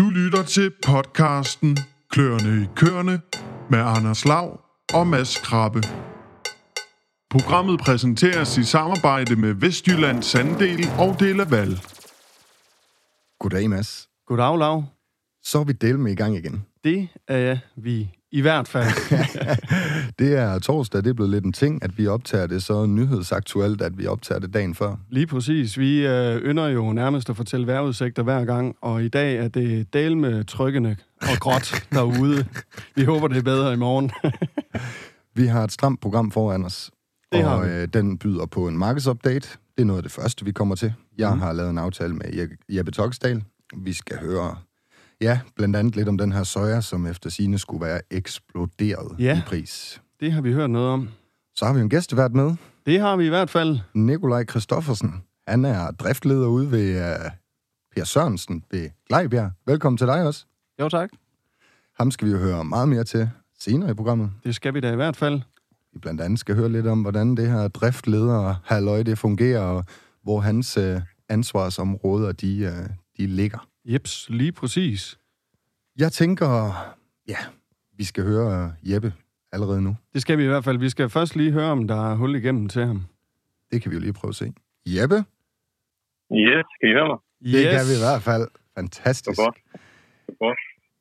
Du lytter til podcasten Klørende i Kørende med Anders Lav og Mads Krabbe. Programmet præsenteres i samarbejde med Vestjyllands Sanddel og Delaval. Goddag, Mads. Goddag, Lav. Så er vi del med i gang igen. Det er vi i hvert fald. det er torsdag, det er blevet lidt en ting, at vi optager det så nyhedsaktuelt, at vi optager det dagen før. Lige præcis. Vi øh, ynder jo nærmest at fortælle vejrudsigter hver gang, og i dag er det del med trykkende og gråt derude. Vi håber, det er bedre i morgen. vi har et stramt program foran os, Det har og øh, den byder på en markedsupdate. Det er noget af det første, vi kommer til. Jeg Mhm. har lavet en aftale med Je- Jeppe Toksdal. Vi skal høre, ja, blandt andet lidt om den her soja, som efter sine skulle være eksploderet Ja. i pris. Det har vi hørt noget om. Så har vi en gæstevært med, Det har vi i hvert fald. Nikolaj Kristoffersen. Han er driftleder ude ved uh, Per Sørensen ved Glejbjerg. Velkommen til dig også. Jo, tak. Ham skal vi jo høre meget mere til senere i programmet. Det skal vi da i hvert fald. Vi blandt andet skal høre lidt om, hvordan det her driftleder halløj det fungerer, og hvor hans uh, ansvarsområder de, uh, de ligger. Jeps, lige præcis. Jeg tænker, ja, vi skal høre Jeppe allerede nu. Det skal vi i hvert fald. Vi skal først lige høre, om der er hul igennem til ham. Det kan vi jo lige prøve at se. Jeppe, Yes, kan I høre mig? det kan vi i hvert fald. Fantastisk. Så godt. Så godt.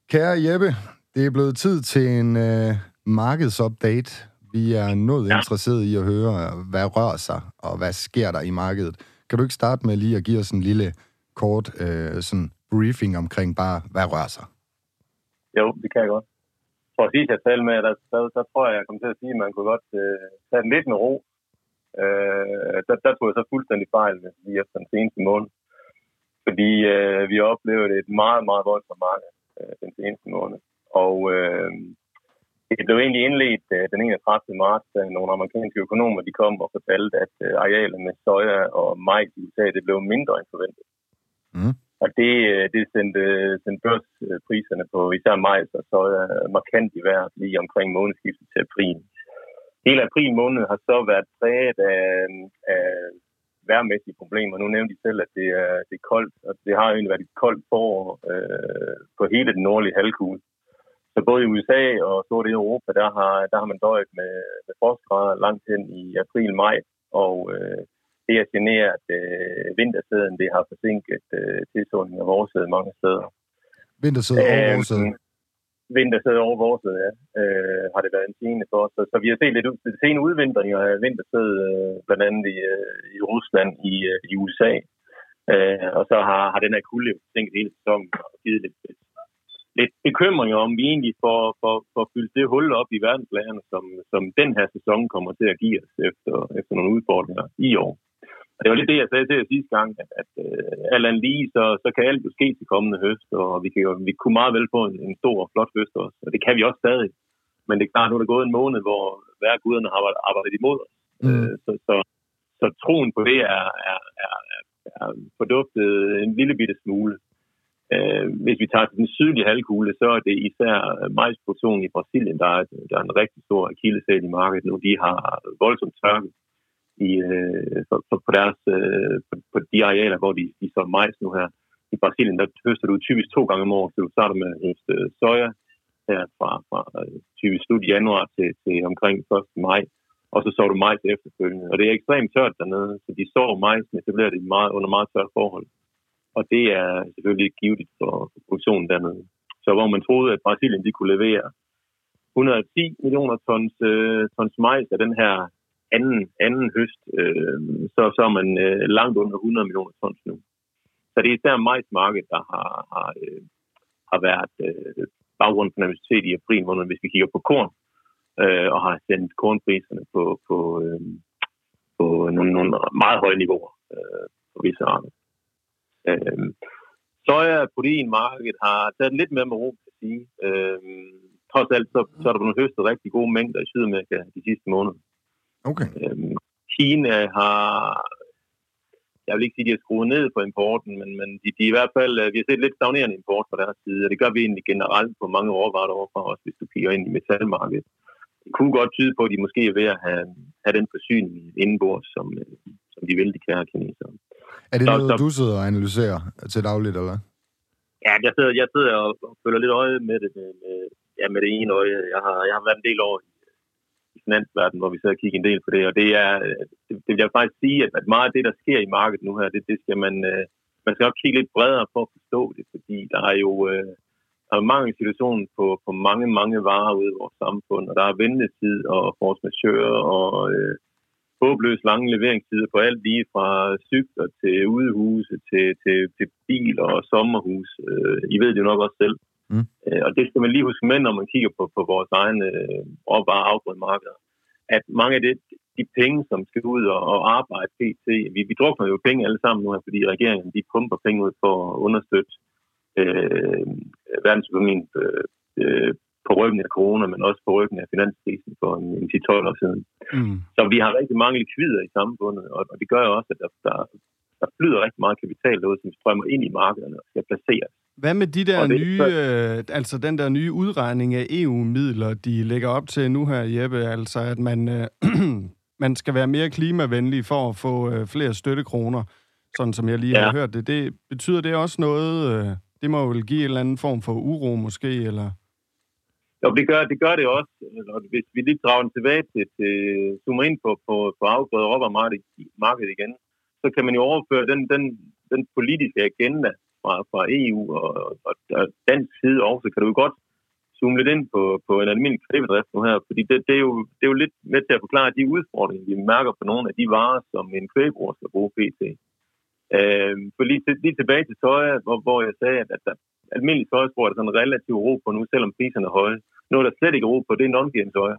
Kære Jeppe, det er blevet tid til en øh, markedsupdate. Vi er noget. Ja. interesseret i at høre, hvad rører sig, og hvad sker der i markedet. Kan du ikke starte med lige at give os en lille kort øh, sådan briefing omkring bare, hvad rører sig? Jo, det kan jeg godt. For at sige, at jeg talte med, der, der, der tror jeg, jeg kom til at sige, at man kunne godt øh, tage den lidt med ro. Øh, der, der tog jeg så fuldstændig fejl lige efter den seneste måned. Fordi øh, vi oplevede et meget, meget voldsomt marked øh, den seneste måned. Og øh, det blev egentlig indledt øh, den 31. marts, da nogle amerikanske økonomer de kom og fortalte, at øh, arealet med soja og majs i USA det blev mindre end forventet. Mm. Og det, øh, det sendte, sendte børspriserne på især majs og soja øh, markant i vejret lige omkring månedsskiftet til april. Hele april måned har så været præget af, af værmæssige problemer. Nu nævnte de selv, at det er, det er koldt, og det har jo egentlig været et koldt forår øh, på hele den nordlige halvkugle. Så både i USA og stort i Europa, der har, der har man døjet med, med frostgrader langt hen i april-maj, og øh, det er generet, at øh, vintersæden det har forsinket øh, tilsåningen af vores mange steder. Vintersæde og Øhm, oversæde. Vintersæde over vores, ja, øh, har det været en scene for os. Så, så vi har set lidt ud, det sene udvintring af vintersæde, øh, blandt andet i, øh, i Rusland, i, øh, i USA. Øh, og så har, har den her kulde forsinket hele sæsonen og givet lidt, lidt, lidt bekymringer om, vi egentlig får, får, får fyldt det hul op i verdenslagerne, som, som den her sæson kommer til at give os efter, efter nogle udfordringer i år. Og det var lidt det, jeg sagde til jer sidste gang, at, at uh, alt lige, så, så kan alt jo ske til kommende høst, og vi, kan jo, vi kunne meget vel få en, en stor og flot høst også, og det kan vi også stadig. Men det er klart, nu er der gået en måned, hvor hver guderne har arbejdet- imod os. Mm. Mm. Så, så, så troen på det er, er, er, er, forduftet en lille bitte smule. Uh, hvis vi tager til den sydlige halvkugle, så er det især majsproduktionen i Brasilien, der er, der er en rigtig stor akillesæl i markedet nu. De har voldsomt tørke i, øh, så, på, på, deres, øh, på, på de arealer, hvor de, de så majs nu her. I Brasilien, der høster du typisk to gange om året, så du starter med at høste øh, soja her fra, fra øh, typisk slut januar til, til omkring 1. maj, og så sår du majs efterfølgende. Og det er ekstremt tørt dernede, så de sår majsen, etablerer det meget, under meget tørt forhold. Og det er selvfølgelig givet for, for produktionen dernede. Så hvor man troede, at Brasilien de kunne levere 110 millioner tons, øh, tons majs af den her anden, anden høst, øh, så, så er man øh, langt under 100 millioner tons nu. Så det er især majsmarkedet, der har, har, øh, har været øh, baggrunden for nervøsitet i april måned, hvis vi kigger på korn, øh, og har sendt kornpriserne på, på, øh, på nogle, nogle meget høje niveauer øh, på visse arter. Øh, soja og proteinmarkedet har taget den lidt mere med ro, kan sige. Øh, trods alt, så, så er der blevet høstet rigtig gode mængder i Sydamerika de sidste måneder. Okay. Øhm, Kina har, jeg vil ikke sige, at de har skruet ned på importen, men, men de, de er i hvert fald, øh, vi har set lidt stagnerende import fra deres side, og det gør vi egentlig generelt på mange råvarer overfra også, hvis du kigger ind i metalmarkedet. Det kunne godt tyde på, at de måske er ved at have, have den forsyning indenbords, som, øh, som de vil, de kære kinesere. Er det Så- noget, så- du sidder og analyserer til dagligt, eller? Ja, jeg sidder, jeg sidder og, følger lidt øje med det, med, ja, med det ene øje. Jeg har, jeg har været en del år i finansverdenen, hvor vi sidder og kigger en del på det, og det er, øh, det, det vil jeg faktisk sige, at, meget af det, der sker i markedet nu her, det, det skal man, øh, man skal nok kigge lidt bredere for at forstå det, fordi der er jo, øh, der er mange situationer på, på mange, mange varer ude i vores samfund, og der er ventetid og force majeure og øh, håbløs lange leveringstider på alt lige fra cykler til udehuse til, til, til biler og sommerhus. Øh, I ved det jo nok også selv. Mm. Øh, og det skal man lige huske med, når man kigger på, på vores egne øh, og afgrødmarkeder. At mange af det, de penge, som skal ud og, og arbejde pt. Vi, vi drukner jo penge alle sammen nu her, fordi regeringen de pumper penge ud for at understøtte øh, verdensøkonomien øh, øh, på ryggen af corona, men også på ryggen af finanskrisen for en, en 10-12 år siden. Mm. Så vi har rigtig mange likvider i samfundet, og, og det gør jo også, at der, der, der flyder rigtig meget kapital derude, som strømmer ind i markederne og skal placeres. Hvad med de der det, nye, øh, altså den der nye udregning af EU-midler, de lægger op til nu her, Jeppe, altså at man, øh, man skal være mere klimavenlig for at få øh, flere støttekroner, sådan som jeg lige ja. har hørt det. det. Betyder det også noget, øh, det må vel give en eller anden form for uro måske, eller? Jo, det gør det, gør det også. Og hvis vi lige drager den tilbage til, til zoomer ind på, på, på afgrøde og råvarmarkedet igen, så kan man jo overføre den, den, den politiske agenda fra, fra EU og, og, og dansk side også, kan du jo godt zoome lidt ind på, på en almindelig kvæbedrift nu her, fordi det, det, er jo, det er jo lidt med til at forklare de udfordringer, vi mærker på nogle af de varer, som en kvæbruger skal bruge pt. Øh, for lige, til, lige tilbage til soja, hvor, hvor jeg sagde, at, at der, almindelig sojaspor er der sådan relativt ro på nu, selvom priserne er høje. Noget, der slet ikke ro på, det er non soja.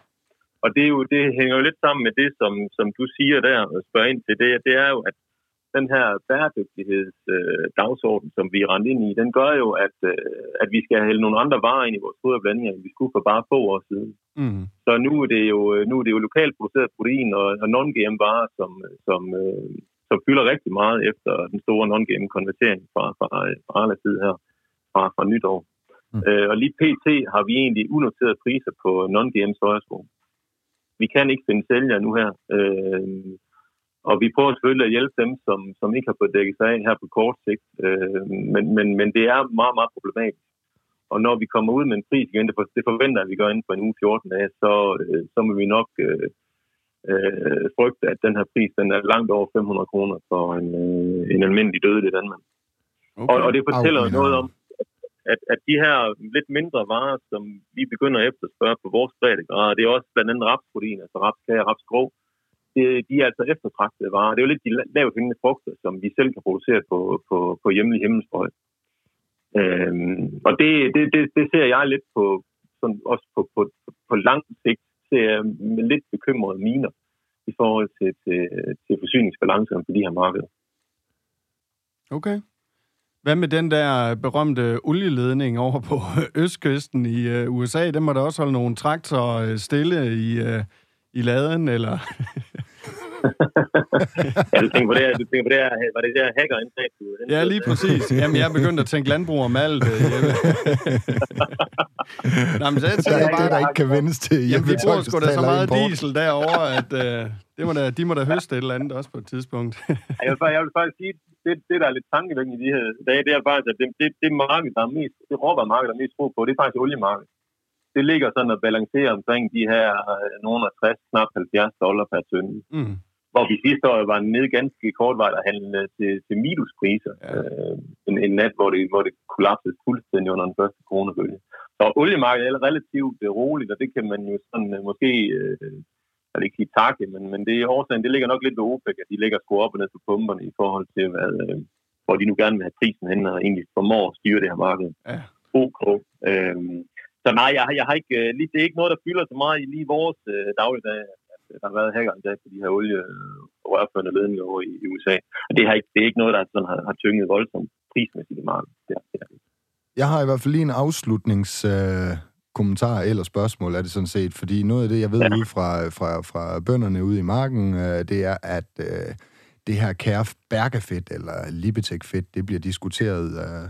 Og det, er jo, det hænger jo lidt sammen med det, som, som du siger der og spørger ind til. Det, det er jo, at den her bæredygtighedsdagsorden, øh, som vi er ind i, den gør jo, at, øh, at vi skal hælde nogle andre varer ind i vores foderblandinger, end vi skulle for bare få år siden. Mm. Så nu er, det jo, nu er det jo lokalt produceret protein og, og non-GM varer, som, som, øh, som fylder rigtig meget efter den store non-GM konvertering fra, fra, fra Arla tid her, fra, fra nytår. Mm. Øh, og lige pt. har vi egentlig unoterede priser på non-GM sojasko. Vi kan ikke finde sælgere nu her. Øh, og vi prøver selvfølgelig at hjælpe dem, som, som ikke har fået dækket sig af her på kort sigt. Øh, men, men, men det er meget, meget problematisk. Og når vi kommer ud med en pris igen, det, for, det forventer at vi gør inden for en uge 14 dage, så, øh, så må vi nok øh, øh, frygte, at den her pris den er langt over 500 kroner for en, øh, en almindelig dødelig landmand. Okay. Og, og det fortæller okay. noget om, at, at de her lidt mindre varer, som vi begynder at efterspørge på vores breddegrader, det er også blandt andet rapsprotein, altså rapskage og rapsgrov, det, de er altså eftertragtede varer. Det er jo lidt de lavt hængende frugter, som vi selv kan producere på, på, på hjemlig himmelsbrød. Øhm, og det, det, det, det ser jeg lidt på, sådan også på, på, på lang sigt, ser jeg med lidt bekymrede miner i forhold til, til, til forsyningsbalancerne på de her markeder. Okay. Hvad med den der berømte olieledning over på østkysten i øh, USA? Den må der også holde nogle traktorer øh, stille i, øh, i laden, eller? ja, du tænker på det, du tænker på det her, var det der hacker du Ja, lige præcis. Jamen, jeg er begyndt at tænke landbrug om alt. Øh, Nej, men så jeg tænker bare... Det, der ikke kan vendes til. Jamen, vi bruger sgu da så meget diesel derovre, at uh, det må da, de må da høste et eller andet også på et tidspunkt. jeg, vil, jeg vil faktisk sige, det, det der er lidt tankevækkende i de her dage, det er faktisk, at det, det, det marked, der er mest, det råvarmarked, der er mest tro på, det er faktisk oliemarkedet det ligger sådan og balancerer omkring de her øh, nogle af 60, knap 70 dollar per tønde. Mm. Hvor vi sidste år var nede ganske kort vej der handlede til, til minuspriser. Ja. Øh, en, en nat, hvor det, hvor det kollapsede fuldstændig under den første coronabølge. Så oliemarkedet er relativt øh, roligt, og det kan man jo sådan øh, måske... Øh, jeg vil ikke sige takke, men, men det er årsagen, det ligger nok lidt ved OPEC, at de ligger og skruer op og ned på pumperne i forhold til, hvad, øh, hvor de nu gerne vil have prisen hen, og egentlig formår at styre det her marked. Ja. OK. Øh, så nej, jeg, jeg har ikke, øh, lige, det er ikke noget, der fylder så meget i lige vores øh, dagligdag, at der har været hackerangreb på de her olie rørførende ledninger over i, i USA. Og det, har ikke, det er ikke noget, der sådan har, har tynget voldsomt prismæssigt i markedet. Det, det er. Jeg har i hvert fald lige en afslutnings... Øh kommentar eller spørgsmål er det sådan set, fordi noget af det, jeg ved ja. ude fra, fra, fra bønderne ude i marken, øh, det er, at øh, det her kærf bærkefedt eller libetek fedt, det bliver diskuteret øh,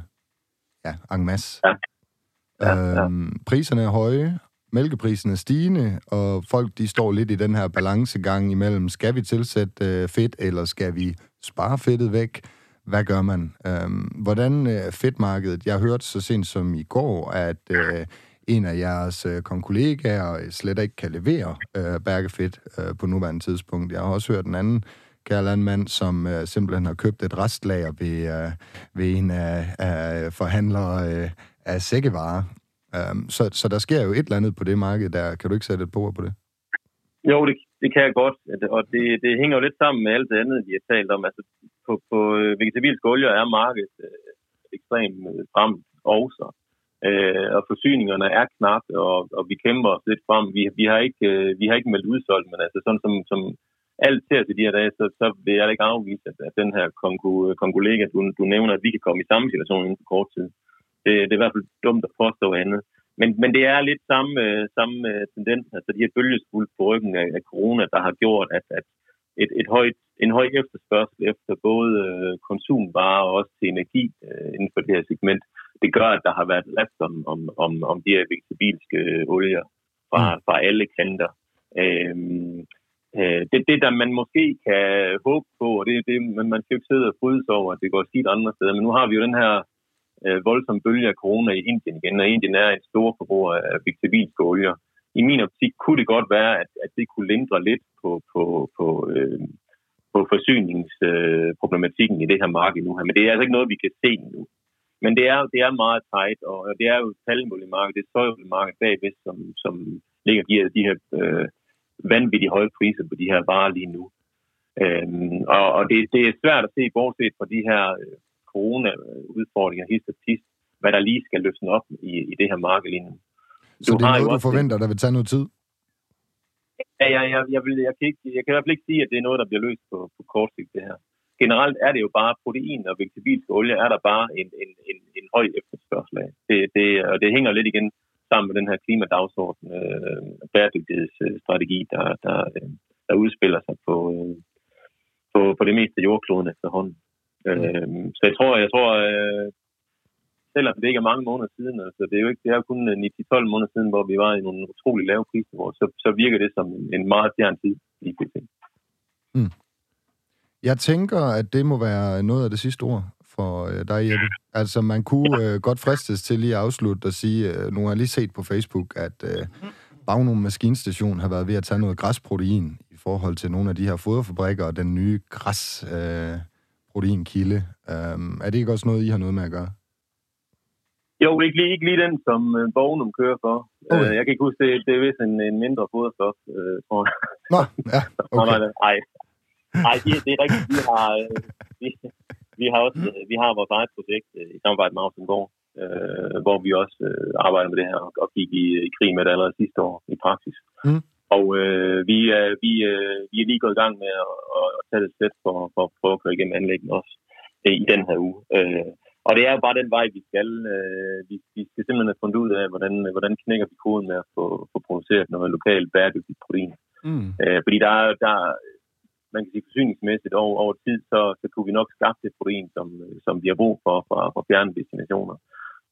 ja, en masse. Ja. Ja, ja. Øhm, priserne er høje, mælkeprisen er stigende, og folk de står lidt i den her balancegang imellem, skal vi tilsætte øh, fedt, eller skal vi spare fedtet væk? hvad gør man? Øhm, hvordan øh, fedtmarkedet? Jeg hørte så sent som i går, at øh, en af jeres øh, kollegaer øh, slet ikke kan levere øh, bærkefedt øh, på nuværende tidspunkt. Jeg har også hørt en anden kære landmand, som øh, simpelthen har købt et restlager ved, øh, ved en af, af forhandlere øh, af sækkevarer. Um, så, så der sker jo et eller andet på det marked der. Kan du ikke sætte et på på det? Jo, det, det kan jeg godt, og det, det hænger jo lidt sammen med alt det andet, vi har talt om. Altså, på, på øh, vegetabilske olier er markedet øh, ekstremt øh, også, øh, og forsyningerne er knap, og, og vi kæmper os lidt frem. Vi, vi, har ikke, øh, vi har ikke meldt udsolgt, men altså sådan som, som alt ser til de her dage, så, så vil jeg ikke afvise, at, at den her kongolega, øh, du, du nævner, at vi kan komme i samme situation inden for kort tid. Det, det er i hvert fald dumt at påstå andet. Men, men det er lidt samme, øh, samme øh, tendens, altså de her bølgeskuld på ryggen af, af corona, der har gjort, at, at et, et højt, en høj efterspørgsel efter både øh, konsumvarer og også til energi øh, inden for det her segment, det gør, at der har været last om, om, om, om de her vegetabilske øh, olier fra, mm. fra alle kanter. Øhm, øh, det, det, der man måske kan håbe på, og det, det man, man skal jo ikke sidde og fryde sig over, at det går skidt andre steder, men nu har vi jo den her øh, voldsom bølge af corona i Indien igen, og Indien er et stort forbruger af vegetabilske olier. I min optik kunne det godt være, at, at det kunne lindre lidt på, på, på, øh, på forsyningsproblematikken øh, i det her marked nu her. Men det er altså ikke noget, vi kan se nu. Men det er, det er meget tight, og det er jo et palmoliemarked, det er sojaoliemarked bagved, som, som ligger de her, de her øh, vanvittigt høje priser på de her varer lige nu. Øhm, og og det, det er svært at se, bortset fra de her øh, corona-udfordringer, hist og pist, hvad der lige skal løsne op i, i det her marked lige nu. Så det er noget, du forventer, der vil tage noget tid? Ja, jeg, jeg, jeg, vil, jeg, kan ikke, jeg kan i hvert fald ikke sige, at det er noget, der bliver løst på, på kort sigt, det her. Generelt er det jo bare protein og vegetabilsk olie, er der bare en, en, en, en høj efterspørgsel af. Det, det, og det hænger lidt igen sammen med den her klimadagsorden, øh, bæredygtighedsstrategi, der, der, øh, der udspiller sig på, øh, på, på det meste af jordkloden efterhånden. Øh, så jeg tror, jeg tror øh, selvom det ikke er mange måneder siden, altså det er jo ikke, det er kun 9-12 måneder siden, hvor vi var i nogle utrolig lave prisniveauer, så, så virker det som en, en meget fjern tid i pt. Mm. Jeg tænker, at det må være noget af det sidste ord for øh, dig, Jeppe. Altså, man kunne øh, godt fristes til lige at afslutte og sige, øh, nu har jeg lige set på Facebook, at øh, Bagnum Maskinstation har været ved at tage noget græsprotein i forhold til nogle af de her foderfabrikker og den nye græs... Øh, proteinkilde. Um, er det ikke også noget, I har noget med at gøre? Jo, ikke lige, ikke lige den, som uh, Bognum kører for. Okay. Uh, jeg kan ikke huske, det, det er vist en, en mindre foderstof, uh, tror jeg. Nå, ja, okay. Nej, Nej det, det er rigtigt. Vi har, uh, vi, vi har også vi har vores eget projekt uh, i samarbejde med Gård, uh, hvor vi også uh, arbejder med det her og, og gik i, i krig med det allerede sidste år i praksis. Mm. Og øh, vi, er, vi, øh, vi er lige gået i gang med at, at tage det sæt for, for at prøve at køre igennem anlæggene også øh, i den her uge. Øh, og det er jo bare den vej, vi skal. Øh, vi, vi skal simpelthen have fundet ud af, hvordan, hvordan knækker vi koden med at få, få produceret noget lokalt bæredygtigt protein. Mm. Øh, fordi der er, der, man kan sige forsyningsmæssigt over, over tid, så, så kunne vi nok skaffe det protein, som, som vi har brug for fra, fra fjerne destinationer.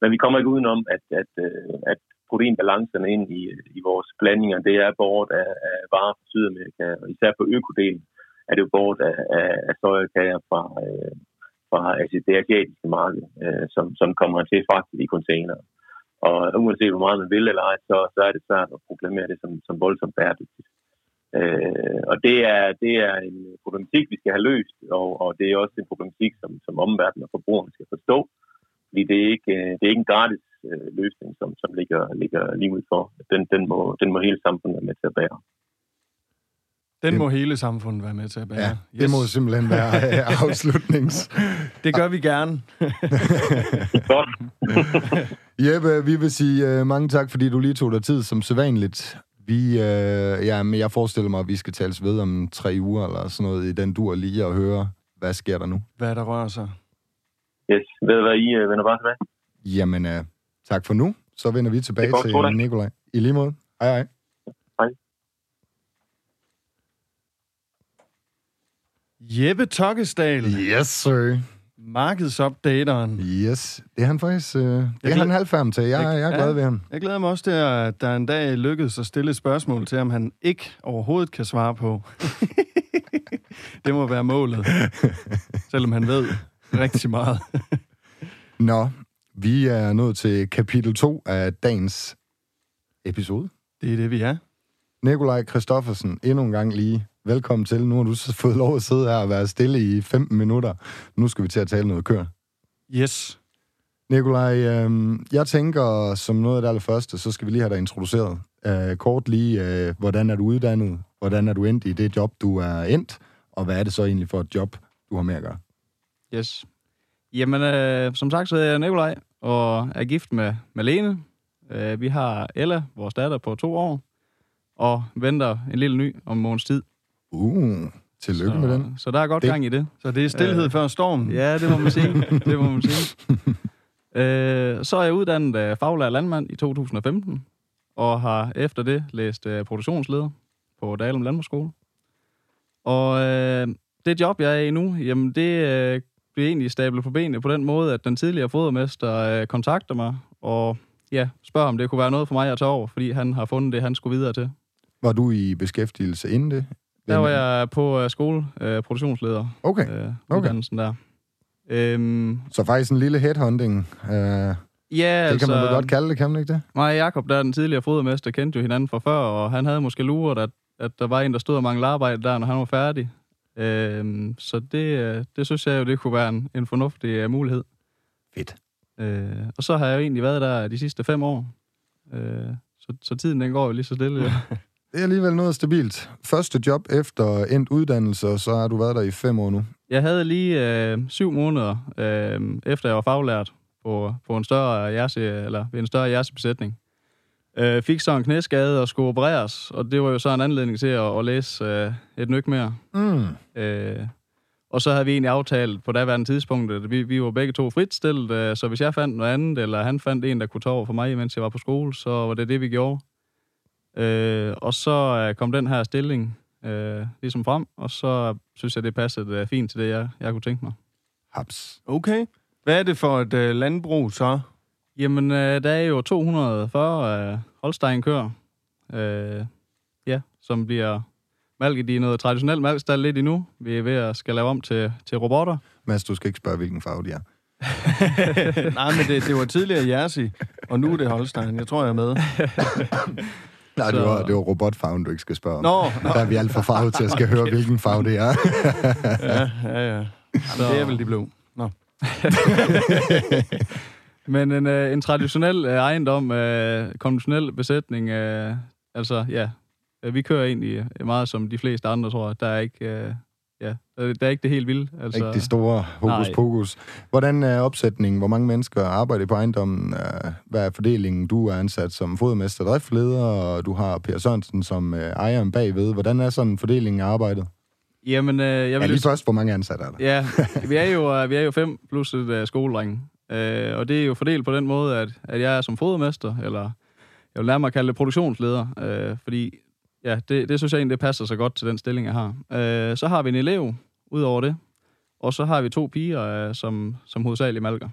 Men vi kommer ikke udenom, at, at, øh, at proteinbalancerne ind i, i vores blandinger, det er båret af, af varer fra Sydamerika, og især på økodelen er det jo båret af, af, af sojakager fra, øh, fra altså det asiatiske marked, øh, som, som kommer til faktisk i container. Og uanset hvor meget man vil eller ej, så, så er det svært at proklamere det som, som voldsomt bæredygtigt. Øh, og det er, det er en problematik, vi skal have løst, og, og det er også en problematik, som, som omverdenen og forbrugerne skal forstå. Fordi det er ikke, øh, det er ikke en gratis øh, løsning, som, som ligger, ligger lige ud for. Den, den, må, den må hele samfundet være med til at bære. Den det, må hele samfundet være med til at bære. Ja, yes. det må simpelthen være øh, afslutnings. det gør vi gerne. Godt. Jeppe, vi vil sige uh, mange tak, fordi du lige tog dig tid som sædvanligt. Vi, uh, ja, men jeg forestiller mig, at vi skal tales ved om tre uger eller sådan noget i den dur lige og høre, hvad sker der nu? Hvad der rører sig. Yes, ved du hvad I uh, vender bare tilbage? Jamen, uh, Tak for nu. Så vender vi tilbage til Nikolaj. I lige måde. Hej hej. Hej. Jeppe Tokkesdal. Yes, sir. Markedsopdateren. Yes, det er han faktisk, øh, det er han halvfærm til. Jeg, jeg, jeg er glad ved ham. Jeg glæder mig også til, at der en dag lykkedes at stille et spørgsmål til, om han ikke overhovedet kan svare på. det må være målet, selvom han ved, rigtig meget. Nå, vi er nået til kapitel 2 af dagens episode. Det er det, vi er. Nikolaj Kristoffersen, endnu en gang lige. Velkommen til. Nu har du så fået lov at sidde her og være stille i 15 minutter. Nu skal vi til at tale noget kør. Yes. Nikolaj, øh, jeg tænker, som noget af det allerførste, så skal vi lige have dig introduceret. Øh, kort lige, øh, hvordan er du uddannet? Hvordan er du endt i det job, du er endt? Og hvad er det så egentlig for et job, du har med at gøre? Yes. Jamen, øh, som sagt, så er jeg Nikolaj, og er gift med Malene. Øh, vi har Ella, vores datter, på to år, og venter en lille ny om en måneds tid. Uh, tillykke så, med den. Så der er godt Det- det... gang i det. Så det er stillhed øh, før stormen. Ja, det må man sige. det må man sige. øh, så er jeg uddannet øh, faglærer landmand i 2015, og har efter det læst øh, produktionsleder på Dalum Landbrugsskole. Og øh, det job, jeg er i nu, jamen det øh, bliver egentlig stablet på benene på den måde, at den tidligere fodermester øh, kontakter mig, og ja, spørger, om det kunne være noget for mig at tage over, fordi han har fundet det, han skulle videre til. Var du i beskæftigelse inden det? Der var jeg på øh, skole, øh, produktionsleder, Okay, øh, Okay. uddannelsen der. Øhm, så faktisk en lille headhunting. Det ja, altså, kan man vel godt kalde det, kan man ikke det? Og Jacob, der er den tidligere fodermester, kendte jo hinanden fra før, og han havde måske luret, at, at der var en, der stod og manglede arbejde der, når han var færdig. Øhm, så det, øh, det synes jeg jo, det kunne være en, en fornuftig uh, mulighed. Fedt. Øh, og så har jeg jo egentlig været der de sidste fem år. Øh, så, så tiden den går jo lige så stille. Jo. Det er alligevel noget stabilt. Første job efter endt uddannelse, og så har du været der i fem år nu. Jeg havde lige øh, syv måneder, øh, efter jeg var faglært på, på en større jerse, eller ved en større jersebesætning. Øh, fik så en knæskade og skulle opereres, og det var jo så en anledning til at, at læse øh, et nyk mere. Mm. Øh, og så havde vi egentlig aftalt på daværende tidspunkt, at vi, vi var begge to fritstillet, øh, så hvis jeg fandt noget andet, eller han fandt en, der kunne tage over for mig, mens jeg var på skole, så var det det, vi gjorde. Øh, og så øh, kom den her stilling øh, ligesom frem, og så synes jeg, det passede øh, fint til det, jeg, jeg kunne tænke mig. Haps. Okay. Hvad er det for et øh, landbrug så? Jamen, øh, der er jo 240 øh, Holstein-køer, øh, ja, som bliver malket i noget traditionelt malkstald lidt endnu. Vi er ved at skal lave om til, til robotter. Mads, du skal ikke spørge, hvilken farve de er. Nej, men det, det var tidligere Jersey, og nu er det Holstein. Jeg tror, jeg er med. Nej, det var, det var robotfarven, du ikke skal spørge om. Nå, nå. Der er vi alt for farvet til at skal høre, hvilken farve det er. Ja, ja, ja. Jamen, det er vel de blå. Nå. Men en, øh, en traditionel øh, ejendom, øh, konventionel besætning, øh, altså ja, øh, vi kører egentlig meget som de fleste andre, tror jeg. Der er ikke, øh, ja, der, der er ikke det helt vilde. Altså, Ikke de store hokus pokus. Hvordan er opsætningen? Hvor mange mennesker arbejder på ejendommen? Øh, Hvad er fordelingen? Du er ansat som fodermester og driftleder, og du har Per Sørensen som øh, ejeren bagved. Hvordan er sådan fordelingen af arbejdet? Jamen, øh, jeg Ja, vil lige først, hvor mange ansatte er der? Ja, vi er jo, øh, vi er jo fem plus et uh, skoledreng. Uh, og det er jo fordelt på den måde, at, at jeg er som fodermester, eller jeg vil nærmere kalde det produktionsleder, uh, fordi ja, det, det synes jeg egentlig, det passer så godt til den stilling, jeg har. Uh, så har vi en elev ud over det, og så har vi to piger, uh, som, som hovedsageligt malker.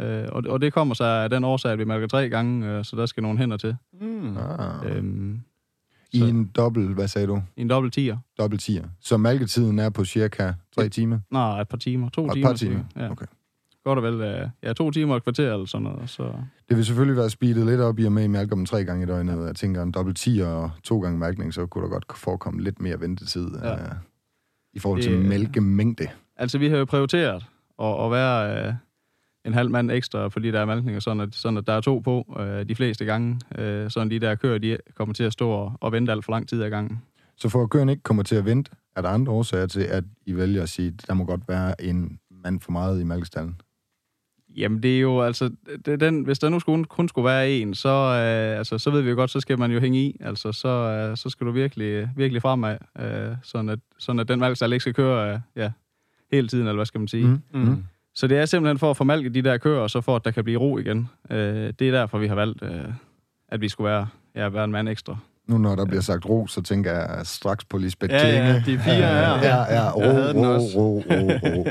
Uh, og, det- og det kommer så af den årsag, at vi malker tre gange, uh, så der skal nogle hænder til. Mm. Ah. I så- en dobbelt, hvad sagde du? I en dobbelt tiger. Dobbelt tier. Så malketiden er på cirka tre timer? Nej, et par timer. To Og et timer. par timer? Ja. Okay. Godt og vel. Uh, ja, to timer og et kvarter eller sådan noget. Så... Det vil selvfølgelig være speedet lidt op i og med, at I malker dem tre gange i døgnet. Jeg tænker, en dobbelt 10 og to gange malkning, så kunne der godt forekomme lidt mere ventetid Ja. øh, i forhold til Det- mælkemængde. Altså, vi har jo prioriteret at, at være øh, en halv mand ekstra, fordi der er malkning, sådan at, sådan at der er to på øh, de fleste gange. Øh, sådan de der køer, de kommer til at stå og, og vente alt for lang tid ad gangen. Så for at køren ikke kommer til at vente, er der andre årsager til, at I vælger at sige, at der må godt være en mand for meget i malkestallen? Jamen, det er jo altså... Det, den, hvis der nu skulle, kun skulle være en, så, øh, altså, så ved vi jo godt, så skal man jo hænge i. Altså, så, øh, så skal du virkelig, virkelig fremad, øh, sådan, at, sådan at den malkestald ikke skal køre øh, ja, hele tiden, eller hvad skal man sige. Mm. Mm. Så det er simpelthen for at formalke de der køer, og så for at der kan blive ro igen. Øh, det er derfor, vi har valgt, øh, at vi skulle være, ja, være en mand ekstra. Nu når der bliver sagt ro, så tænker jeg straks på Lisbeth Ja, Klinge. ja, de fire her. Ja, ja, ro, Jeg havde den ro, også. ro, ro, ro.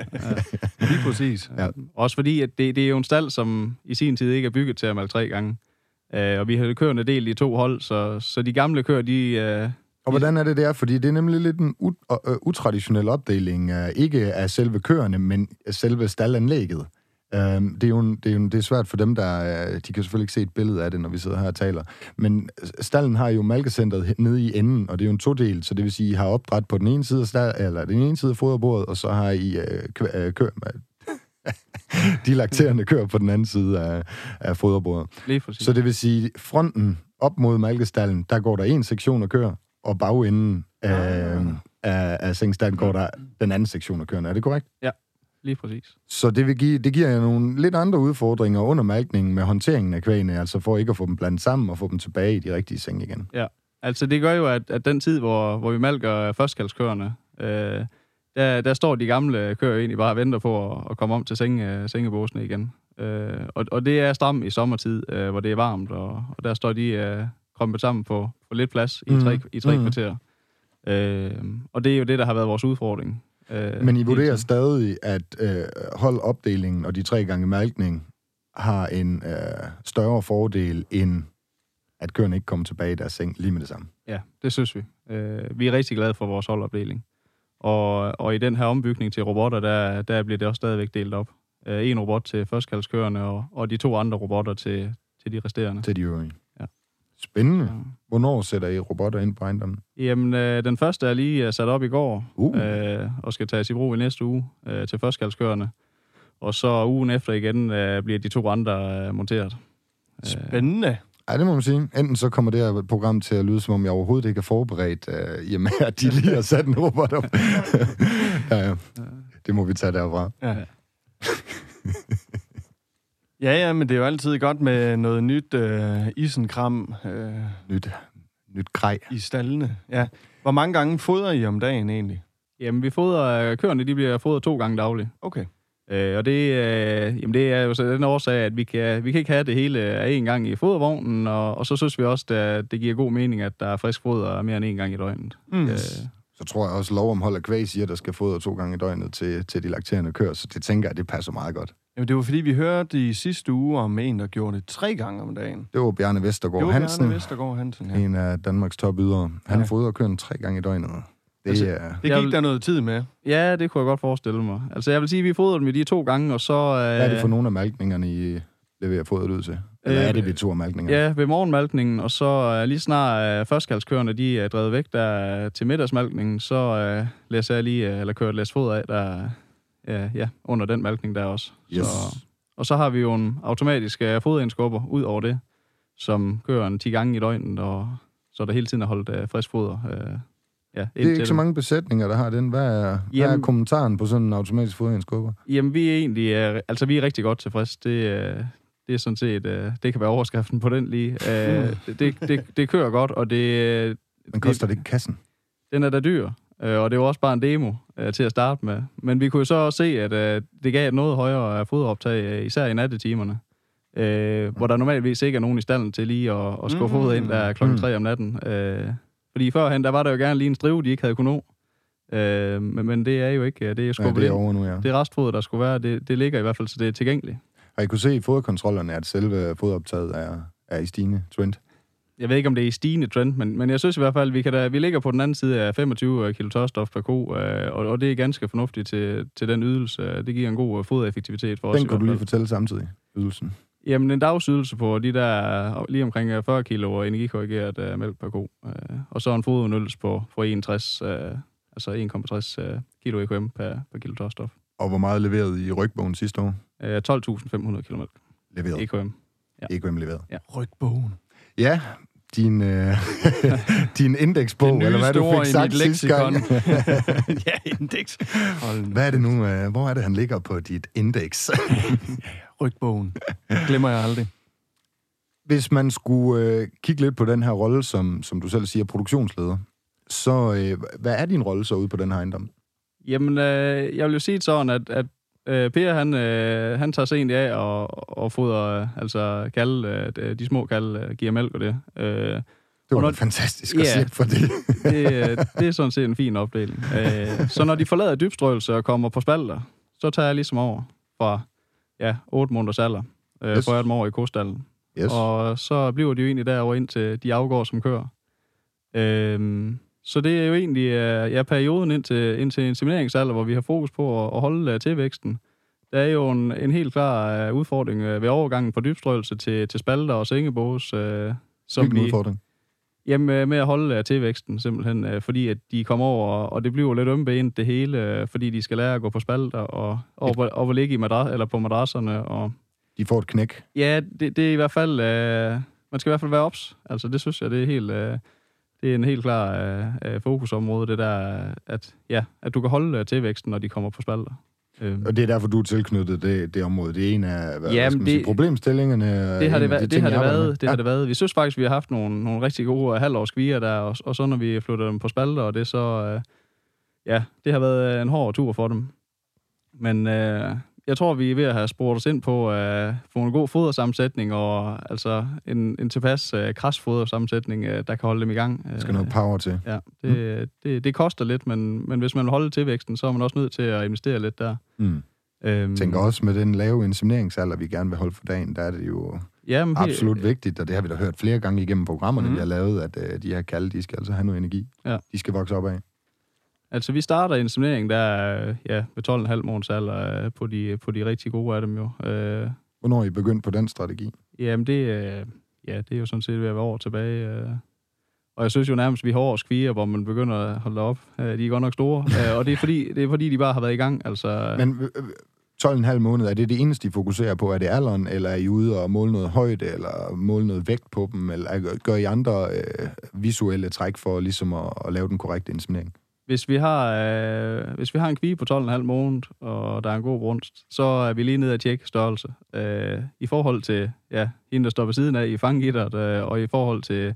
Lige præcis. Ja. Også fordi, at det, det er jo en stald, som i sin tid ikke er bygget til at malke tre gange. Øh, og vi har køerne delt i to hold, så, så de gamle køer, de, øh, Og hvordan er det der? Fordi det er nemlig lidt en ut- uh, utraditionel opdeling, uh, ikke af selve køerne, men af selve stallanlægget. Uh, det, er jo en, det, er jo en, det er svært for dem, der... Uh, de kan selvfølgelig ikke se et billede af det, når vi sidder her og taler. Men stallen har jo malkecentret nede i enden, og det er jo en todel, så det vil sige, I har opdræt på den ene side af, stald, eller den ene side af foderbordet, og så har I uh, kø, uh, kø, de lakterende køer på den anden side af, af foderbordet. Så det vil sige, fronten op mod malkestallen, der går der en sektion af køer, og bagenden af, Ah. af, af sengstallen går der den anden sektion af køerne. Er det korrekt? Lige præcis. Så det, vil give, det giver jer nogle lidt andre udfordringer under malkningen med håndteringen af kvægene, altså for ikke at få dem blandet sammen og få dem tilbage i de rigtige seng igen. Altså, det gør jo, at, at den tid, hvor, hvor vi malker førstkaldskøerne, øh, der, der står de gamle køer jo egentlig bare og venter på at, at komme om til senge, sengebåsene igen. Øh, og, og det er stram i sommertid, øh, hvor det er varmt, og, og der står de øh, krumpet sammen på, på lidt plads i tre, i tre Mhm. kvarter. Øh, og det er jo det, der har været vores udfordring. Øh, Men I vurderer stadig, at øh, holdopdelingen og de tre gange malkning har en øh, større fordel, end at køerne ikke kommer tilbage i deres seng lige med det samme. Ja, det synes vi. Øh, vi er rigtig glade for vores holdopdeling. Og, og i den her ombygning til robotter, der, der bliver det også stadigvæk delt op. Øh, en robot til førstkaldskørende, og, og de to andre robotter til, til de resterende. Til de øvrige. Spændende. Ja. Hvornår sætter I robotter ind på ejendommen? Jamen, øh, den første er lige øh, sat op i går, Uh. øh, og skal tages i brug i næste uge øh, til førstkaldskørende. Og så ugen efter igen øh, bliver de to andre øh, monteret. Spændende. Ja, det må man sige. Enten så kommer det her program til at lyde, som om jeg overhovedet ikke er forberedt, øh, i og med, at de lige har sat en robot op. ja, ja. Det må vi tage derfra. Ja. ja, ja, men det er jo altid godt med noget nyt øh, isenkram øh, Nyt, nyt grej. i stallene. Ja. Hvor mange gange fodrer I om dagen egentlig? Jamen, vi fodrer, øh, køerne de bliver fodret to gange dagligt. Okay. Øh, og det, øh, jamen det er jo så den årsag, at vi kan, vi kan ikke have det hele af en gang i fodervognen, og, og så synes vi også, at det giver god mening, at der er frisk foder mere end en gang i døgnet. Mm. Øh, Så tror jeg også, lov om hold af kvæg siger, at der skal fodre to gange i døgnet til, til de lakterende køer, så det tænker jeg, det passer meget godt. Jamen, det var fordi, vi hørte i sidste uge om en, der gjorde det tre gange om dagen. Det var Bjarne Vestergaard det var Hansen, Bjarne Vestergaard Hansen, ja. en af Danmarks topydere. Han Ja. fodrer køen tre gange i døgnet. Det Altså, er... Det Jeg gik vil- der noget tid med. ja, det kunne jeg godt forestille mig. Altså jeg vil sige, at vi fodrer dem i de to gange, og så... Øh, Hvad er det for nogle af malkningerne, I leverer fodret ud til? Eller Øh, er det de to af malkningerne? Ja, ved morgenmalkningen, og så øh, lige snart øh, førstkaldskøerne, de er drevet væk der øh, til middagsmalkningen, så øh, læser jeg lige, øh, eller kører et læs foder af, der øh, ja, under den malkning der også. Yes. Så, og så har vi jo en automatisk øh, foderindskubber ud over det, som kører en 10 gange i døgnet, og så der hele tiden er holdt øh, frisk foder. Øh, ja, Det er ikke så mange besætninger, der har den. Hvad er, hvad er Jamen- kommentaren på sådan en automatisk fodringskubber? Jamen, vi er egentlig, øh, altså vi er rigtig godt tilfreds. Det, øh, det er sådan set, øh, det kan være overskriften på den lige. Øh, det, det, det kører godt, og det, øh, Men koster det ikke kassen? den er da dyr, øh, og det var også bare en demo øh, til at starte med. Men vi kunne jo så også se, at øh, det gav et noget højere foderoptag, øh, især i nattetimerne. Øh, hvor der normalvis ikke er nogen i stallen til lige at, at skubbe Mm. mm. ind der klokken Mm. 3 om natten. Øh, fordi førhen, der var der jo gerne lige en strive, de ikke havde kunnet nå. Øh, men, men det er jo ikke, det er jo Ja, skubbet det er over nu, ja. Det restfoder, der skulle være, det, det ligger i hvert fald, så det er tilgængeligt. Har I kunne se i foderkontrollerne, at selve foderoptaget er, er i stigende trend? Jeg ved ikke, om det er i stigende trend, men, men jeg synes i hvert fald, vi, kan da, vi ligger på den anden side af 25 kilo tørstof per ko, øh, og, og det er ganske fornuftigt til, til den ydelse. Det giver en god øh, fodereffektivitet for os. Den kan du lige fortælle samtidig, ydelsen. Jamen, en dagsydelse på de der lige omkring øh, 40 kilo energikorrigeret øh, mælk per ko. Øh, og så en foderudnyttelse på, på 61, øh, altså 1,60 øh, kilo EKM per, per kilo tørstof. Og hvor meget leverede I rygbogen sidste år? Øh, 12.500 kilo mælk Leveret. EKM. Ja. EKM leveret. Rygbogen. Ja, din, øh, din indeksbog, eller hvad du fik sagt sidste gang. ja, indeks. Hold nu. hvad er det nu? Øh, hvor er det, han ligger på dit indeks? Rygbogen. Glemmer jeg aldrig. Hvis man skulle øh, kigge lidt på den her rolle, som, som du selv siger, produktionsleder, så øh, hvad er din rolle så ude på den her ejendom? Jamen, øh, jeg vil jo sige sådan, at, at øh, Per, han, øh, han tager sig egentlig af og, og fodrer, øh, altså kalde, øh, de små kalde, øh, giver mælk og det. Øh, Det var når- fantastisk at Ja. slippe for det. det, øh, det er sådan set en fin opdeling. Øh, så når de forlader dybstrøelse og kommer på spalter, så tager jeg ligesom over fra ja, 8 måneders alder, øh, Yes. får jeg dem over i kostallen. Yes. Og så bliver de jo egentlig derovre ind til de afgår som kører. Øhm, så det er jo egentlig øh, ja, perioden indtil, indtil insemineringsalder, hvor vi har fokus på at, at holde øh, tilvæksten. Der er jo en, en helt klar øh, udfordring ved overgangen fra dybstrøelse til, til spalter og sengebås. Øh, som Hvilken vi, udfordring? Jamen, med at holde tilvæksten, simpelthen, fordi at de kommer over, og det bliver lidt ømbenet det hele, fordi de skal lære at gå på spalter og, og, og, og ligge i madras, eller på madrasserne. Og, De får et knæk. ja, det, det er i hvert fald, øh, man skal i hvert fald være ops. Altså, det synes jeg, det er helt, øh, det er en helt klar øh, øh, fokusområde, det der, at, ja, at du kan holde øh, tilvæksten, når de kommer på spalter. Øh, Og det er derfor, du er tilknyttet det, det område. Det er en af hvad, Jamen, hvad det- sige, problemstillingerne. Det har en det, været, de det, har det været. Det har det været. Vi synes faktisk, vi har haft nogle, nogle rigtig gode halvårskvier der, og, og så når vi flytter dem på spalter, og det så... Øh, ja, det har været en hård tur for dem. Men øh, jeg tror, vi er ved at have spurgt os ind på at øh, få en god fodersammensætning, og altså en, en tilpas øh, kras fodersammensætning, øh, der kan holde dem i gang. Der skal noget power til. Ja, det, det, det koster lidt, men, men hvis man vil holde tilvæksten, så er man også nødt til at investere lidt der. Mm. Øhm, tænker også med den lave insemineringsalder, vi gerne vil holde for dagen, der er det jo jamen, helt- absolut vigtigt, og det har vi da hørt flere gange igennem programmerne, Mhm. vi har lavet, at uh, de her kalde, de skal altså have noget energi. Ja. De skal vokse op af. Altså, vi starter insemineringen der, øh, ja, ved 12,5 måneders alder øh, på de, på de rigtig gode af dem jo. Øh, Hvornår er I begyndt på den strategi? jamen, det, øh, ja, det er jo sådan set ved at være år tilbage. Øh. Og jeg synes jo nærmest, vi har års kvier, hvor man begynder at holde op. Øh, de er godt nok store, øh, og det er, fordi, det er fordi, de bare har været i gang. Altså, Men øh, 12,5 måneder, er det det eneste, I fokuserer på? Er det alderen, eller er I ude og måle noget højde, eller måle noget vægt på dem, eller gør I andre øh, visuelle træk for ligesom at, at lave den korrekte inseminering? Hvis, vi har, øh, hvis vi har en kvie på 12,5 måned, og der er en god brunst, så er vi lige nede at tjekke størrelse. Øh, I forhold til ja, hende, der står ved siden af i fanggitteret, øh, og i forhold til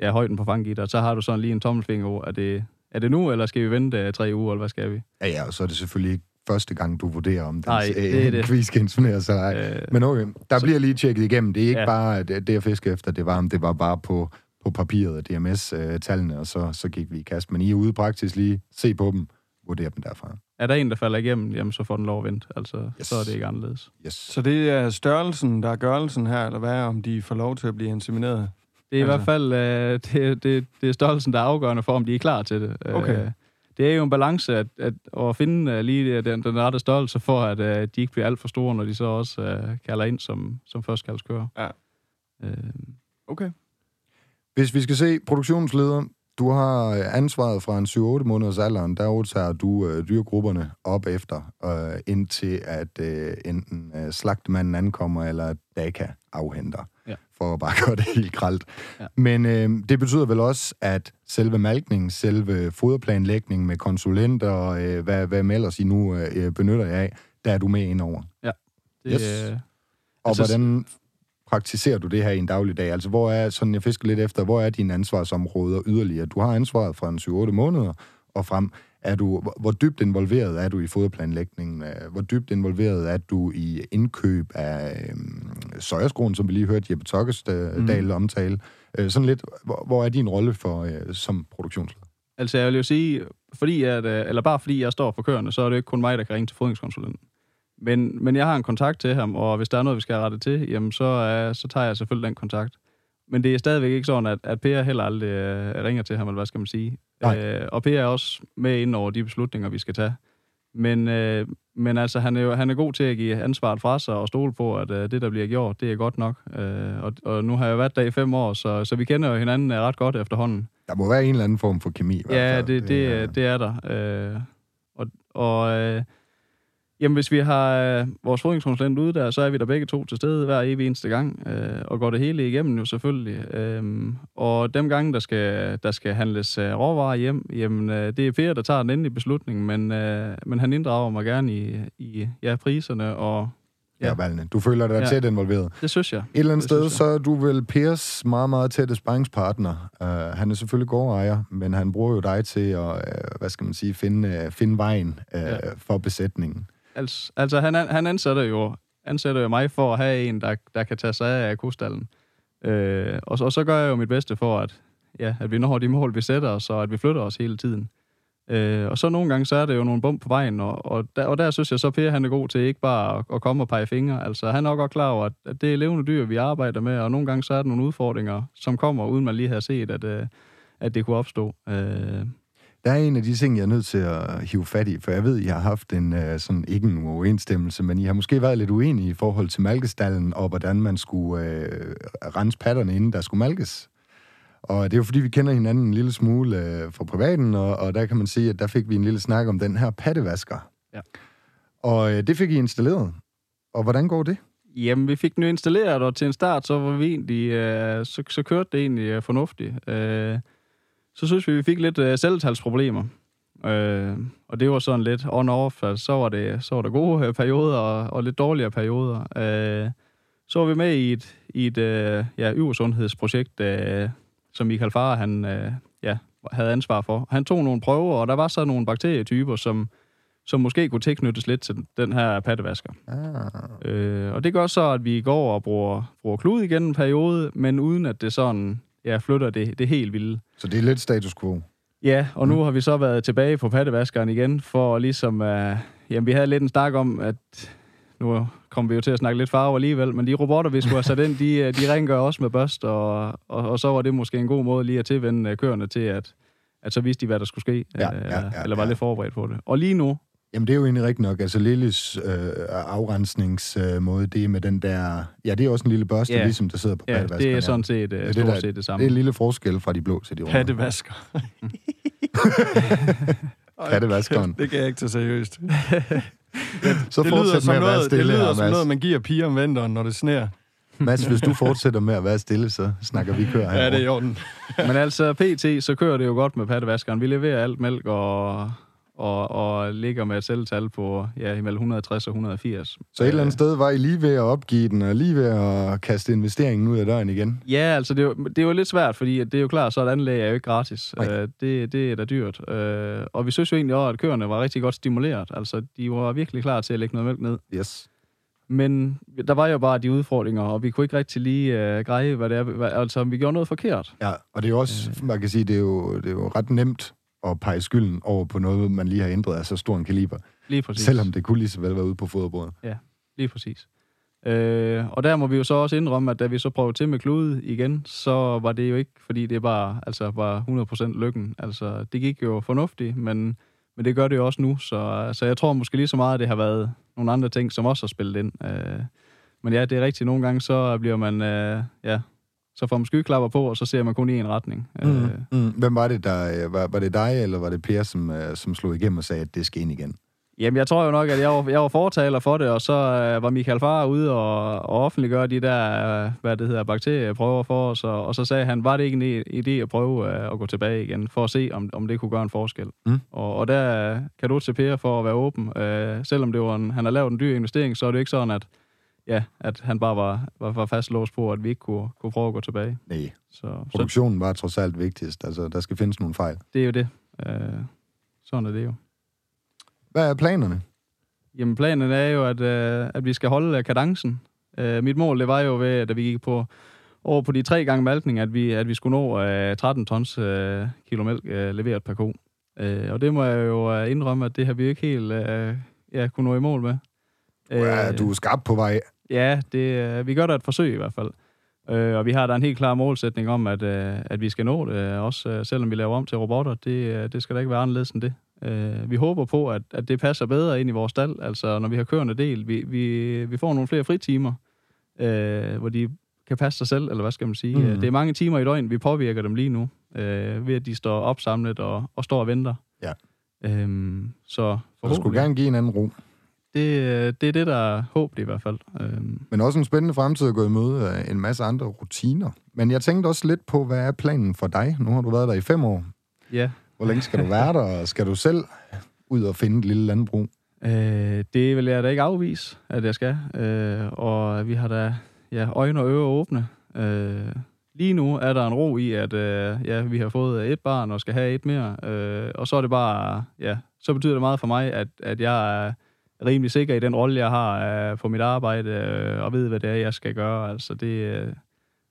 ja, højden på fanggitteret, så har du sådan lige en tommelfinger over, er det, er det nu, eller skal vi vente øh, tre uger, eller hvad skal vi? Ja, ja, og så er det selvfølgelig ikke første gang, du vurderer, om den Nej, det er det. quiz insemineres eller ej. Øh, Men okay, der så- bliver lige tjekket igennem. Det er ikke Ja. bare det, det, jeg fisker efter, det var, om det var bare på, på papiret og DMS-tallene, og så, så gik vi i kast. Men I er ude praktisk lige, se på dem, vurdere dem derfra. er der en, der falder igennem, jamen så får den lov at vente. Altså, Yes. så er det ikke anderledes. Yes. Så det er størrelsen, der er gørelsen her, eller hvad om de får lov til at blive insemineret? Det er i Altså- hvert fald øh, det, det, det er størrelsen, der er afgørende for, om de er klar til det. Okay. Øh, det er jo en balance at, at, at finde øh, lige den, den rette størrelse for, at øh, de ikke bliver alt for store, når de så også øh, kalder ind som, som førstkaldskører. Ja. Øh, Okay. Hvis vi skal se produktionsleder, du har øh, ansvaret fra en 7-8 måneders alderen, der overtager du øh, dyregrupperne op efter, øh, indtil at øh, enten øh, slagtemanden ankommer, eller Daka afhenter, Ja. for at bare gøre det helt kralt. Ja. Men øh, det betyder vel også, at selve malkning, selve foderplanlægning med konsulenter, og øh, hvad, hvad med ellers I nu øh, benytter jer af, der er du med indover. det, Yes. øh, Og altså, hvordan praktiserer du det her i en dagligdag? Altså, hvor er, sådan jeg fisker lidt efter, hvor er dine ansvarsområder yderligere? Du har ansvaret fra en 7-8 måneder og frem. Er du, hvor- dybt involveret er du i foderplanlægningen? Øh, Hvor dybt involveret er du i indkøb af øhm, sojaskroen, som vi lige hørte Jeppe Tokkesdal mm. omtale? Øh, sådan lidt, hvor, hvor er din rolle for øh, som produktionsleder? Altså, jeg vil jo sige, fordi at, øh, eller bare fordi jeg står for køerne, så er det ikke kun mig, der kan ringe til fodringskonsulenten. Men, men jeg har en kontakt til ham, og hvis der er noget, vi skal rette til, jamen så, øh, så tager jeg selvfølgelig den kontakt. Men det er stadigvæk ikke sådan, at, at Per heller aldrig øh, ringer til ham, eller hvad skal man sige. Nej. Øh, og Per er også med ind over de beslutninger, vi skal tage. Men, øh, men altså, han er jo han er god til at give ansvaret fra sig og stole på, at øh, det, der bliver gjort, det er godt nok. Øh, og, og nu har jeg været der i fem år, så, så vi kender jo hinanden øh, ret godt efterhånden. Der må være en eller anden form for kemi. i hvert Ja, fald. det, det, er- det, det er der. Øh, og og øh, jamen, hvis vi har øh, vores fodringskonsulent ude der, så er vi der begge to til stede hver evig eneste gang, øh, og går det hele igennem jo selvfølgelig. Øh, og dem gange, der skal, der skal handles øh, råvarer hjem, jamen, øh, det er Per, der tager den endelige beslutning, men, øh, men han inddrager mig gerne i, i ja, priserne, og Ja, ja. valgene. Du føler dig Ja. tæt involveret. det synes jeg. Et eller andet Det sted, så er du vel Pers meget, meget tætte sparringspartner. Uh, han er selvfølgelig gårdejer, men han bruger jo dig til at, uh, hvad skal man sige, finde, uh, finde vejen uh, ja. for besætningen. Altså, altså han, han ansætter jo ansætter jo mig for at have en, der, der kan tage sig af kostallen. Øh, og, så, og så gør jeg jo mit bedste for, at, ja, at vi når de mål, vi sætter os, og at vi flytter os hele tiden. Øh, og så nogle gange, så er det jo nogle bump på vejen, og, og, der, og der synes jeg så, Per han er god til ikke bare at, at komme og pege fingre. Altså, han er nok godt klar over, at, at det er levende dyr, vi arbejder med, og nogle gange så er der nogle udfordringer, som kommer, uden man lige har set, at, øh, at det kunne opstå. Øh, der er en af de ting, jeg er nødt til at hive fat i, for jeg ved, I har haft en øh, sådan, ikke en uoverensstemmelse, men I har måske været lidt uenige i forhold til malkestallen, og hvordan man skulle øh, rense patterne, inden der skulle malkes. Og det er jo fordi, vi kender hinanden en lille smule øh, fra privaten, og, og der kan man sige, at der fik vi en lille snak om den her pattevasker. Ja. Og øh, det fik I installeret. Og hvordan går det? Jamen, vi fik den jo installeret, og til en start, så var vi egentlig, øh, så, så kørte det egentlig øh, fornuftigt. Øh, så synes vi, vi fik lidt øh, selvtalsproblemer. Øh, og det var sådan lidt on-off, altså, så var, det, så var der gode øh, perioder og, og lidt dårligere perioder. Øh, så var vi med i et, i et øh, ja, yversundhedsprojekt, øh, som Michael Farah, han øh, ja, havde ansvar for. Han tog nogle prøver, og der var så nogle bakterietyper, som, som måske kunne tilknyttes lidt til den her pattevasker. Ah. Øh, og det gør så, at vi går og bruger, bruger klud igen en periode, men uden at det sådan ja, flytter det, det helt vilde. Så det er lidt status quo. Ja, og nu har vi så været tilbage på pattevaskeren igen, for ligesom, uh, jamen vi havde lidt en snak om, at nu kommer vi jo til at snakke lidt farve alligevel, men de robotter, vi skulle have sat ind, de, øh, de rengør også med børst, og, og, og så var det måske en god måde lige at tilvende øh, køerne til, at, at så vidste de, hvad der skulle ske, Ja, øh, ja, ja, eller var ja. lidt forberedt på det. Og lige nu, Jamen, det er jo egentlig rigtigt nok. Altså, Lilles øh, afrensningsmåde, det er med den der... Ja, det er også en lille børste, Ja. ligesom der sidder på ja, pattevaskeren. det er sådan set uh, det stort der- set det samme. Det er en lille forskel fra de blå til de røde. Pattevasker. Pattevaskeren. Det kan jeg ikke tage seriøst. Så det lyder som noget, det stille lyder her, som noget, man giver piger om vinteren, når det sner. Mads, hvis du fortsætter med at være stille, så snakker vi kør her. Ja, det er i orden. Men altså, PT, så kører det jo godt med pattevaskeren. Vi leverer alt mælk og, og, og ligger med et selvtal på ja, imellem 160 og 180. Så et eller andet sted var I lige ved at opgive den, og lige ved at kaste investeringen ud af døren igen. Ja, altså, det er, jo, det er jo lidt svært, fordi det er jo klart, så et anlæg er jo ikke gratis. Nej. Øh, det, det er da dyrt. Øh, og vi synes jo egentlig også, at køerne var rigtig godt stimuleret. Altså, de var virkelig klar til at lægge noget mælk ned. Yes. Men der var jo bare de udfordringer, og vi kunne ikke rigtig lige øh, greje, hvad det er. Hvad, altså, om vi gjorde noget forkert. Ja, og det er jo også, man kan sige, det er jo, det er jo ret nemt at pege skylden over på noget, man lige har ændret af så stor en kaliber. Lige præcis. Selvom det kunne lige så vel være ude på foderbordet. Lige præcis. Øh, og der må vi jo så også indrømme, at da vi så prøvede til med klude igen, så var det jo ikke, fordi det bare altså, var 100% lykken. Altså, det gik jo fornuftigt, men, men det gør det jo også nu. Så, så jeg tror måske lige så meget, at det har været nogle andre ting, som også har spillet ind. Øh, men ja, det er rigtigt. Nogle gange så bliver man, øh, ja, så får man skyklapper på, og så ser man kun i en retning. Øh, Mm. Mm. Hvem var det, der... Var, var det dig, eller var det Per, som, øh, som slog igennem og sagde, at det skal ind igen? Jamen, jeg tror jo nok, at jeg var, jeg var fortaler for det, og så øh, var Michael Farah ude og, og offentliggøre de der, øh, hvad det hedder, bakterieprøver for os, og, og så sagde han, var det ikke en idé at prøve øh, at gå tilbage igen, for at se, om, om det kunne gøre en forskel. Mm. Og, og der kan du til Per for at være åben. Øh, selvom det var en, han har lavet en dyr investering, så er det ikke sådan, at, ja, at han bare var, var, var fastlåst på, at vi ikke kunne, kunne prøve at gå tilbage. Nej, Så, så produktionen var trods alt vigtigst. Altså, der skal findes nogle fejl. det er jo det. Øh, sådan er det jo. Hvad er planerne? Jamen, planen er jo, at, øh, at vi skal holde øh, kadencen. Øh, mit mål, det var jo ved, da vi gik på over på de tre gange malkning, at vi, at vi skulle nå øh, 13 tons øh, kilo mælk øh, leveret per ko. Øh, og det må jeg jo øh, indrømme, at det har vi ikke helt øh, ja, kunne nå i mål med. Ja, du er skarp på vej. Ja, det, øh, vi gør da et forsøg i hvert fald. Øh, og vi har da en helt klar målsætning om, at, øh, at vi skal nå det, øh, også øh, selvom vi laver om til robotter. Det, øh, det skal da ikke være anderledes end det. Øh, vi håber på, at, at det passer bedre ind i vores stald, altså når vi har kørende del. Vi, vi, vi får nogle flere fritimer, øh, hvor de kan passe sig selv, eller hvad skal man sige. Mm. Det er mange timer i døgn, vi påvirker dem lige nu, øh, ved at de står opsamlet og, og står og venter. Ja. Øhm, så Så du skulle forhåbentlig- gerne give en anden ro. Det, øh, det er det, der er håb i hvert fald. Øhm, Men også en spændende fremtid at gå i møde af en masse andre rutiner. Men jeg tænkte også lidt på, hvad er planen for dig? Nu har du været der i fem år. ja, Hvor længe skal du være der, og skal du selv ud og finde et lille landbrug? Øh, det vil jeg da ikke afvise, at jeg skal. Øh, og vi har da ja, øjne og ører åbne. Øh, lige nu er der en ro i, at øh, ja, vi har fået et barn og skal have et mere. Øh, og så er det bare, ja, så betyder det meget for mig, at, at jeg er rimelig sikker i den rolle, jeg har øh, på mit arbejde, øh, og ved, hvad det er, jeg skal gøre. Altså det, øh,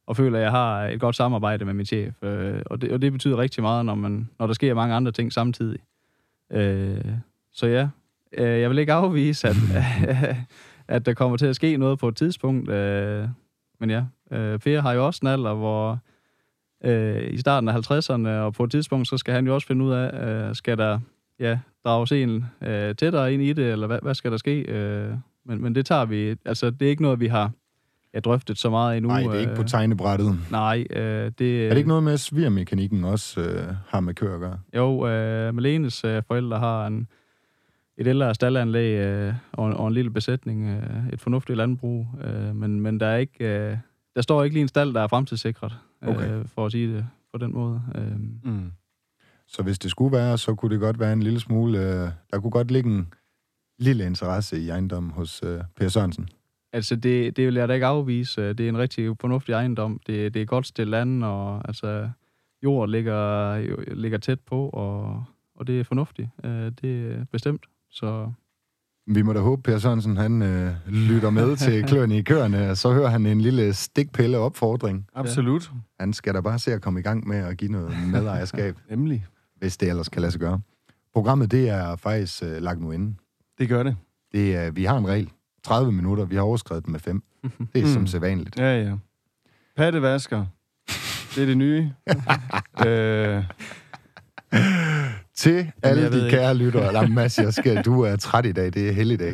og føler, at jeg har et godt samarbejde med min chef. Øh, og, det, og det betyder rigtig meget, når, man, når der sker mange andre ting samtidig. Øh, så ja, øh, jeg vil ikke afvise, at, at der kommer til at ske noget på et tidspunkt. Øh, men ja, øh, Per har jo også en alder, hvor øh, i starten af 50'erne, og på et tidspunkt, så skal han jo også finde ud af, øh, skal der ja, drages en øh, tættere ind i det, eller hvad, hvad skal der ske? Øh, men, men det tager vi, altså det er ikke noget, vi har ja, drøftet så meget endnu. Nej, det er ikke på tegnebrættet. Nej, øh, det... Er det ikke noget med, at svirmekanikken også øh, har med køer at gøre? Jo, øh, Malenes øh, forældre har en, et ældre staldanlæg øh, og, og en lille besætning, øh, et fornuftigt landbrug, øh, men, men der er ikke... Øh, der står ikke lige en stald, der er fremtidssikret, Okay. øh, for at sige det på den måde. Øh, Mm. Så hvis det skulle være, så kunne det godt være en lille smule... Øh, der kunne godt ligge en lille interesse i ejendommen hos øh, Per Sørensen. Altså, det, det vil jeg da ikke afvise. Det er en rigtig fornuftig ejendom. Det, det er godt stillet land, og altså, jord ligger, ligger tæt på, og, og det er fornuftigt. Øh, Det er bestemt. Så Vi må da håbe, Per Sørensen han øh, lytter med til kløerne i køerne, og så hører han en lille stikpille opfordring. Absolut. Han skal da bare se at komme i gang med at give noget medejerskab, Nemlig. Hvis det ellers kan lade sig gøre. Programmet, det er faktisk øh, lagt nu inde. Det gør det. Det er, vi har en regel. 30 minutter. Vi har overskrevet den med 5. Det er Mm. som sædvanligt. Ja, ja. Pattevasker. Det er det nye. øh, Til alle de ikke. kære lyttere, eller Mads, jeg skal, du er træt i dag, det er helligdag.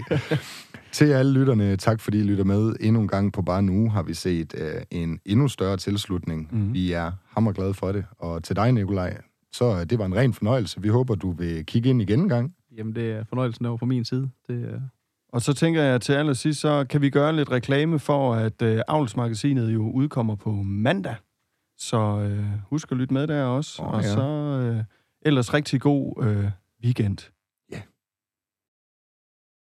Til alle lytterne, tak fordi I lytter med. Endnu en gang på bare nu har vi set øh, en endnu større tilslutning. Mhm. Mm. Vi er hammerglade for det. Og til dig, Nikolaj, så øh, det var en ren fornøjelse. Vi håber, du vil kigge ind igen en gang. jamen, det er fornøjelsen over på min side. Det, er- og så tænker jeg til allersidst, så kan vi gøre lidt reklame for, at øh, Avlsmagasinet jo udkommer på mandag. Så øh, husk at lytte med der også. Åh, og ja. så øh, ellers rigtig god øh, weekend.